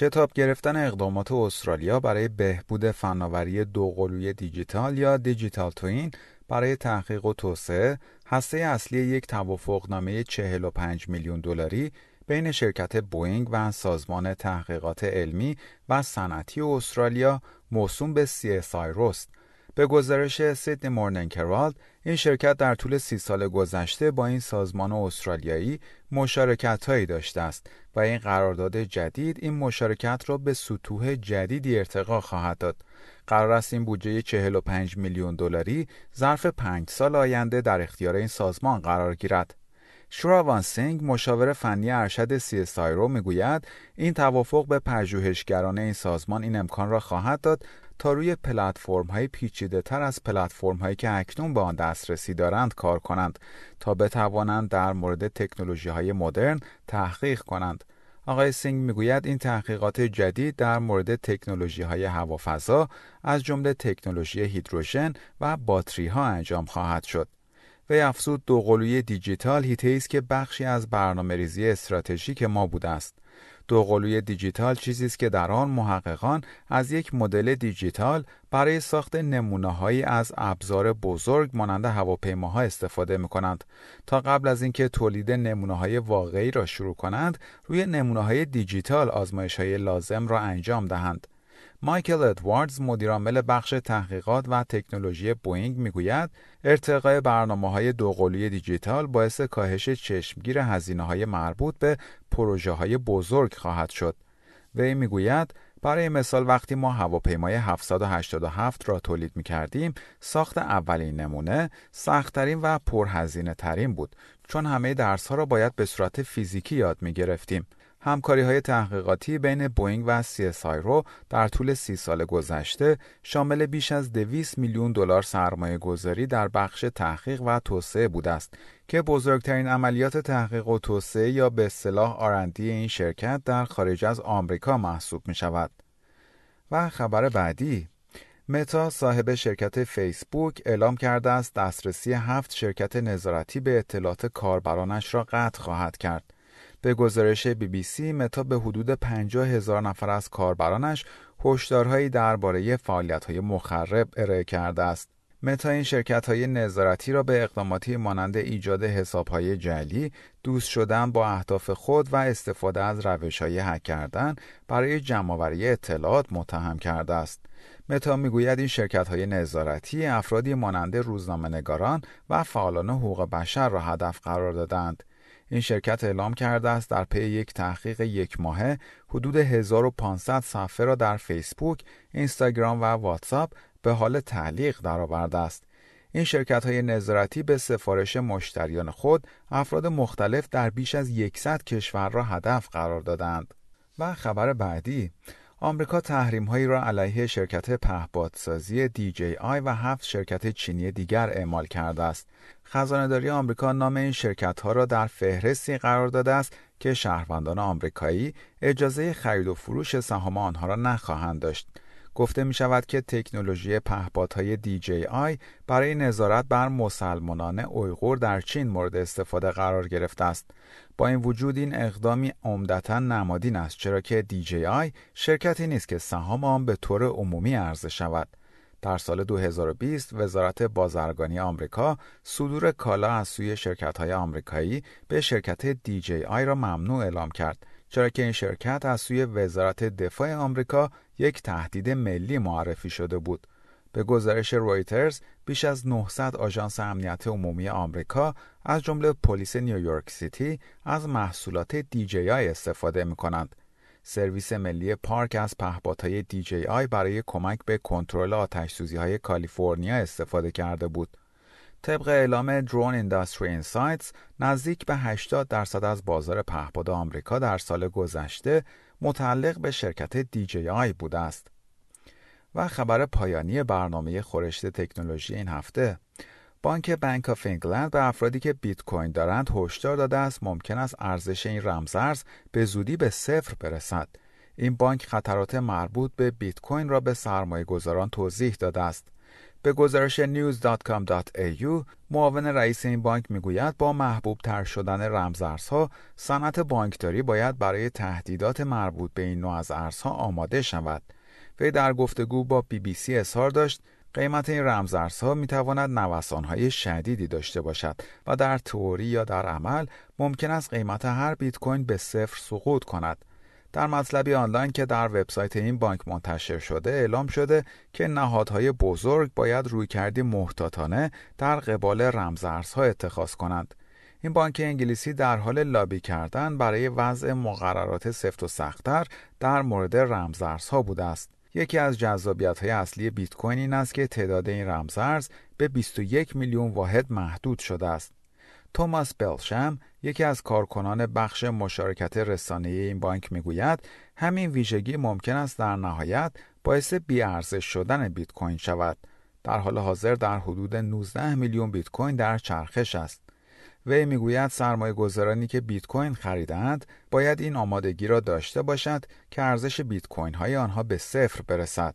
شتاب گرفتن اقدامات استرالیا برای بهبود فناوری دوقلوی دیجیتال یا digital twin برای تحقیق و توسعه هسته اصلی یک توافقنامه 45 میلیون دلاری بین شرکت بوینگ و سازمان تحقیقات علمی و صنعتی استرالیا موسوم به CSIRO است. به گزارش Sydney Morning Herald این شرکت در طول سی سال گذشته با این سازمان استرالیایی مشارکت هایی داشته است و این قرارداد جدید این مشارکت را به سطوح جدیدی ارتقا خواهد داد. قرار است این بودجه 45 میلیون دلاری ظرف پنج سال آینده در اختیار این سازمان قرار گیرد. شراوان سینگ مشاور فنی ارشد رو می‌گوید این توافق به پژوهشگران این سازمان این امکان را خواهد داد تا روی پلتفرم های پیچیده تر از پلتفرم هایی که اکنون به آن دسترسی دارند کار کنند تا بتوانند در مورد تکنولوژی های مدرن تحقیق کنند. آقای سینگ می‌گوید این تحقیقات جدید در مورد تکنولوژی های هوافضا از جمله تکنولوژی هیدروژن و باتری ها انجام خواهد شد. وی افزود دوقلوی دیجیتال حیطه‌ای است که بخشی از برنامه ریزی استراتژیک ما بوده است. دوقلوی دیجیتال چیزی است که در آن محققان از یک مدل دیجیتال برای ساخت نمونههایی از ابزار بزرگ مانند هواپیماها استفاده می کنند تا قبل از اینکه تولید نمونه واقعی را شروع کنند روی نمونه های دیجیتال آزمایش های لازم را انجام دهند مایکل ادواردز مدیرعامل بخش تحقیقات و تکنولوژی بوینگ می‌گوید ارتقای برنامه های دوقلوی دیجیتال باعث کاهش چشمگیر هزینه های مربوط به پروژه های بزرگ خواهد شد. وی می‌گوید برای مثال وقتی ما هواپیمای 787 را تولید می کردیم ساخت اولین نمونه سختترین و پرهزینه ترین بود چون همه درس ها را باید به صورت فیزیکی یاد می گرفتیم. همکاری های تحقیقاتی بین بوینگ و CSI رو در طول سی سال گذشته شامل بیش از 200 میلیون دلار سرمایه گذاری در بخش تحقیق و توسعه بوده است که بزرگترین عملیات تحقیق و توسعه یا به اصطلاح آرندی این شرکت در خارج از آمریکا محسوب می شود. و خبر بعدی متا صاحب شرکت فیسبوک اعلام کرده است دسترسی هفت شرکت نظارتی به اطلاعات کاربرانش را قطع خواهد کرد. به گزارش بی بی سی متا به حدود 50 هزار نفر از کاربرانش هشدارهایی درباره فعالیت‌های مخرب ارائه کرده است. متا این شرکت های نظارتی را به اقداماتی مانند ایجاد حساب های جعلی، دوست شدن با اهداف خود و استفاده از روش های حک کردن برای جمعآوری اطلاعات متهم کرده است. متا می‌گوید این شرکت های نظارتی افرادی مانند روزنامه نگاران و فعالان حقوق بشر را هدف قرار دادند. این شرکت اعلام کرده است در پی یک تحقیق یک ماهه حدود 1500 صفحه را در فیسبوک، اینستاگرام و واتساپ به حال تعلیق درآورده است. این شرکت های نظارتی به سفارش مشتریان خود افراد مختلف در بیش از 100 کشور را هدف قرار دادند. و خبر بعدی آمریکا تحریم هایی را علیه شرکت پهپادسازی آی و هفت شرکت چینی دیگر اعمال کرده است. خزانهداری آمریکا نام این شرکت ها را در فهرستی قرار داده است که شهروندان آمریکایی اجازه خرید و فروش سهام آنها را نخواهند داشت. گفته می شود که تکنولوژی پهپادهای آی برای نظارت بر مسلمانان اویغور در چین مورد استفاده قرار گرفته است. با این وجود این اقدامی عمدتا نمادین است چرا که آی شرکتی نیست که سهام آن به طور عمومی عرضه شود. در سال 2020 وزارت بازرگانی آمریکا صدور کالا از سوی های آمریکایی به شرکت آی را ممنوع اعلام کرد چرا که این شرکت از سوی وزارت دفاع آمریکا یک تهدید ملی معرفی شده بود. به گزارش رویترز بیش از 900 آژانس امنیت عمومی آمریکا از جمله پلیس نیویورک City از محصولات DJI استفاده می کنند. سرویس ملی پارک از پهپادهای DJI برای کمک به کنترل آتشسوزی های کالیفرنیا استفاده کرده بود. طبق اعلام Drone Industry Insights نزدیک به 80 درصد از بازار پهپاد آمریکا در سال گذشته متعلق به شرکت DJI بوده است. و خبر پایانی برنامه خورشت تکنولوژی این هفته بانک Bank of England به افرادی که بیت کوین دارند هشدار داده است ممکن است ارزش این رمزارز به زودی به صفر برسد. این بانک خطرات مربوط به بیت کوین را به سرمایه گذاران توضیح داده است. به گزارش news.com.au معاون رئیس این بانک می‌گوید با محبوب تر شدن رمزارزها صنعت بانکداری باید برای تهدیدات مربوط به این نوع از ارزها آماده شود. وی در گفتگو با بی بی سی اظهار داشت قیمت این رمزارزها می تواند نوسانهای شدیدی داشته باشد و در تئوری یا در عمل ممکن است قیمت هر بیت کوین به صفر سقوط کند. در مطلبی آنلاین که در وبسایت این بانک منتشر شده اعلام شده که نهادهای بزرگ باید روی کردی محتاطانه در قبال رمزارزها اتخاذ کنند. این بانک انگلیسی در حال لابی کردن برای وضع مقررات سفت و سختتر در مورد رمزارزها بوده است. یکی از جذابیت های اصلی بیت کوین این است که تعداد این رمزارز به 21 میلیون واحد محدود شده است. توماس بلشم یکی از کارکنان بخش مشارکت رسانه این بانک می‌گوید همین ویژگی ممکن است در نهایت باعث بیارزش شدن بیت کوین شود. در حال حاضر در حدود 19 میلیون بیت کوین در چرخش است. وی می‌گوید سرمایه گذارانی که بیت کوین خریدند باید این آمادگی را داشته باشد که ارزش بیت کوین های آنها به صفر برسد.